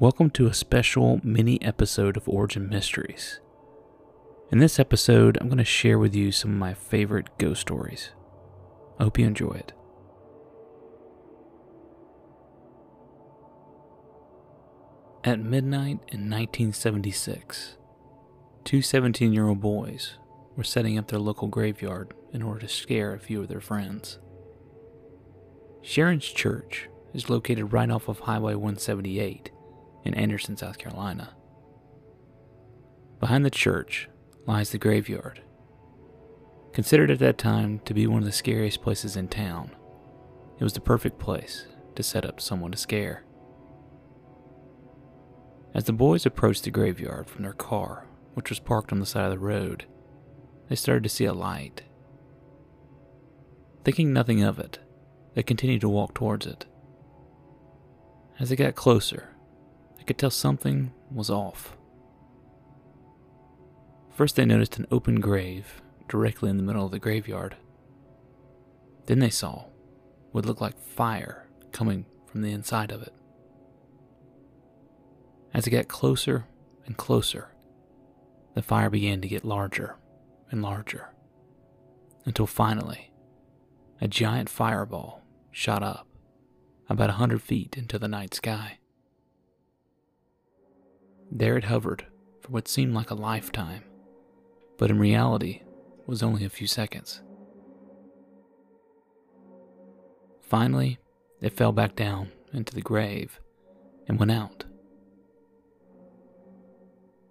Welcome to a special mini episode of Origin Mysteries. In this episode, I'm going to share with you some of my favorite ghost stories. I hope you enjoy it. At midnight in 1976, two 17 year old boys were setting up their local graveyard in order to scare a few of their friends. Sharon's Church is located right off of Highway 178 in Anderson, South Carolina. Behind the church lies the graveyard. Considered at that time to be one of the scariest places in town, it was the perfect place to set up someone to scare. As the boys approached the graveyard from their car, which was parked on the side of the road, they started to see a light. Thinking nothing of it, they continued to walk towards it. As they got closer, they could tell something was off. First, they noticed an open grave directly in the middle of the graveyard. Then they saw what looked like fire coming from the inside of it. As it got closer and closer, the fire began to get larger and larger until finally a giant fireball shot up about a hundred feet into the night sky. There it hovered for what seemed like a lifetime, but in reality was only a few seconds. Finally, it fell back down into the grave and went out.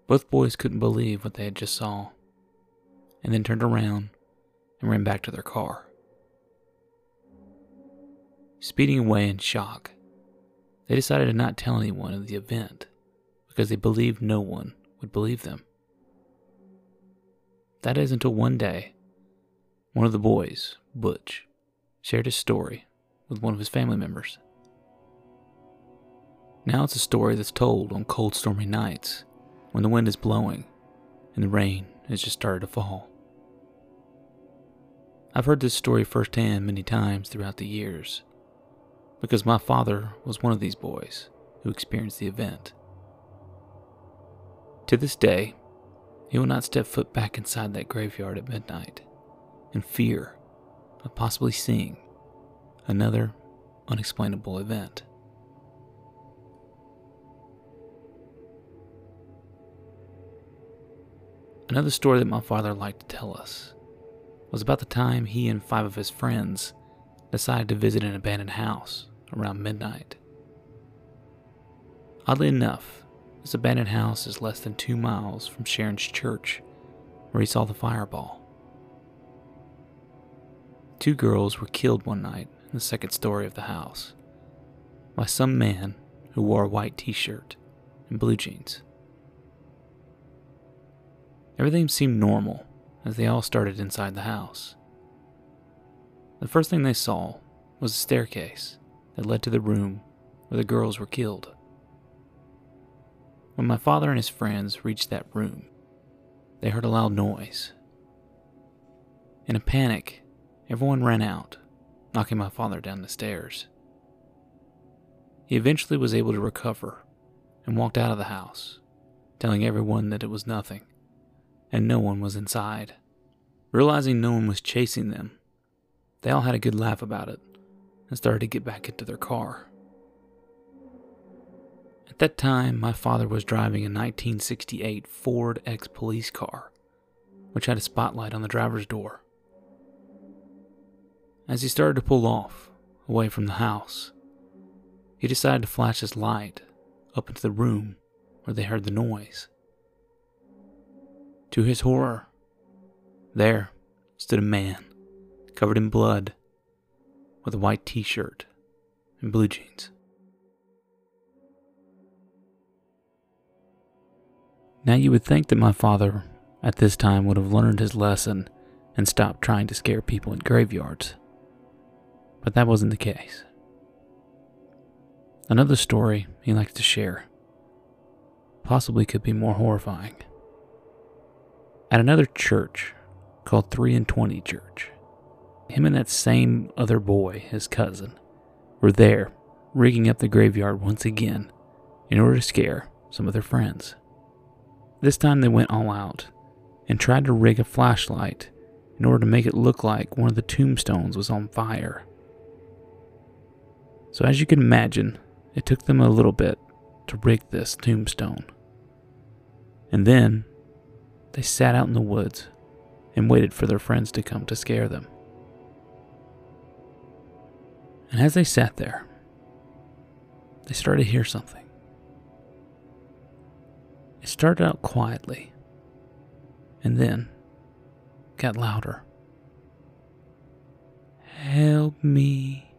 Both boys couldn't believe what they had just saw, and then turned around and ran back to their car. Speeding away in shock, they decided to not tell anyone of the event because they believed no one would believe them. That is until one day, one of the boys, Butch, shared his story with one of his family members. Now it's a story that's told on cold, stormy nights when the wind is blowing and the rain has just started to fall. I've heard this story firsthand many times throughout the years because my father was one of these boys who experienced the event. To this day, he will not step foot back inside that graveyard at midnight in fear of possibly seeing another unexplainable event. Another story that my father liked to tell us was about the time he and five of his friends decided to visit an abandoned house around midnight. Oddly enough, this abandoned house is less than two miles from Sharon's church, where he saw the fireball. Two girls were killed one night in the second story of the house by some man who wore a white t shirt and blue jeans. Everything seemed normal as they all started inside the house. The first thing they saw was a staircase that led to the room where the girls were killed. When my father and his friends reached that room, they heard a loud noise. In a panic, everyone ran out, knocking my father down the stairs. He eventually was able to recover and walked out of the house, telling everyone that it was nothing and no one was inside. Realizing no one was chasing them, they all had a good laugh about it and started to get back into their car. At that time, my father was driving a 1968 Ford X police car, which had a spotlight on the driver's door. As he started to pull off, away from the house, he decided to flash his light up into the room where they heard the noise. To his horror, there stood a man covered in blood with a white t shirt and blue jeans. Now, you would think that my father at this time would have learned his lesson and stopped trying to scare people in graveyards. But that wasn't the case. Another story he likes to share possibly could be more horrifying. At another church called 3 and 20 Church, him and that same other boy, his cousin, were there rigging up the graveyard once again in order to scare some of their friends. This time they went all out and tried to rig a flashlight in order to make it look like one of the tombstones was on fire. So, as you can imagine, it took them a little bit to rig this tombstone. And then they sat out in the woods and waited for their friends to come to scare them. And as they sat there, they started to hear something. It started out quietly and then got louder. Help me.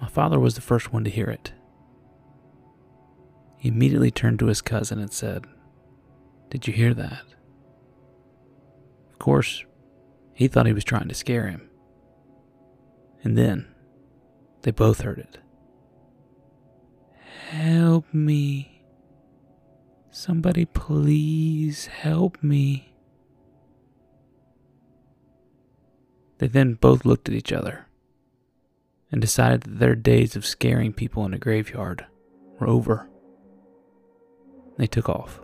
My father was the first one to hear it. He immediately turned to his cousin and said, Did you hear that? Of course, he thought he was trying to scare him. And then they both heard it. Help me. Somebody please help me. They then both looked at each other and decided that their days of scaring people in a graveyard were over. They took off.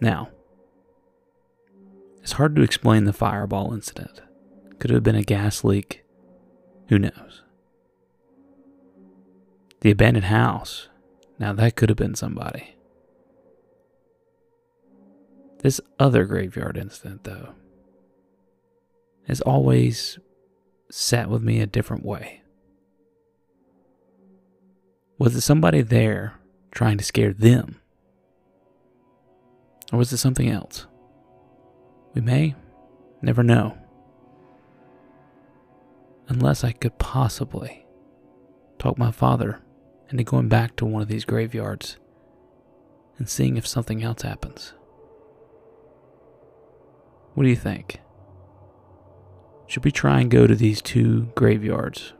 Now, it's hard to explain the fireball incident. Could have been a gas leak? Who knows? The abandoned house. Now that could have been somebody. This other graveyard incident, though, has always sat with me a different way. Was it somebody there trying to scare them? Or was it something else? We may never know. Unless I could possibly talk my father into going back to one of these graveyards and seeing if something else happens. What do you think? Should we try and go to these two graveyards?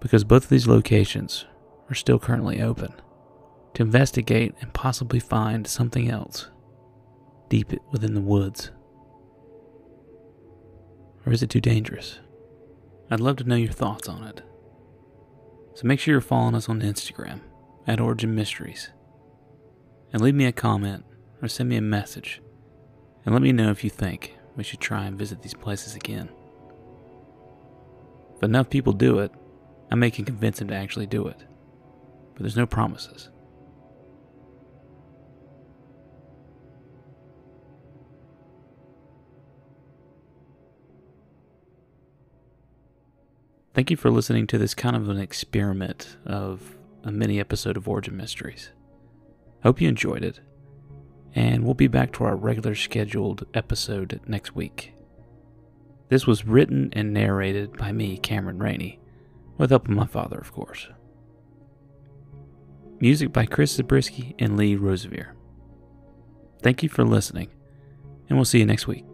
Because both of these locations are still currently open to investigate and possibly find something else deep within the woods. Or is it too dangerous? I'd love to know your thoughts on it. So make sure you're following us on Instagram at Origin Mysteries. And leave me a comment or send me a message and let me know if you think we should try and visit these places again. If enough people do it, I may can convince them to actually do it. But there's no promises. Thank you for listening to this kind of an experiment of a mini episode of Origin Mysteries. Hope you enjoyed it, and we'll be back to our regular scheduled episode next week. This was written and narrated by me, Cameron Rainey, with help of my father, of course. Music by Chris Zabriskie and Lee Rosevere. Thank you for listening, and we'll see you next week.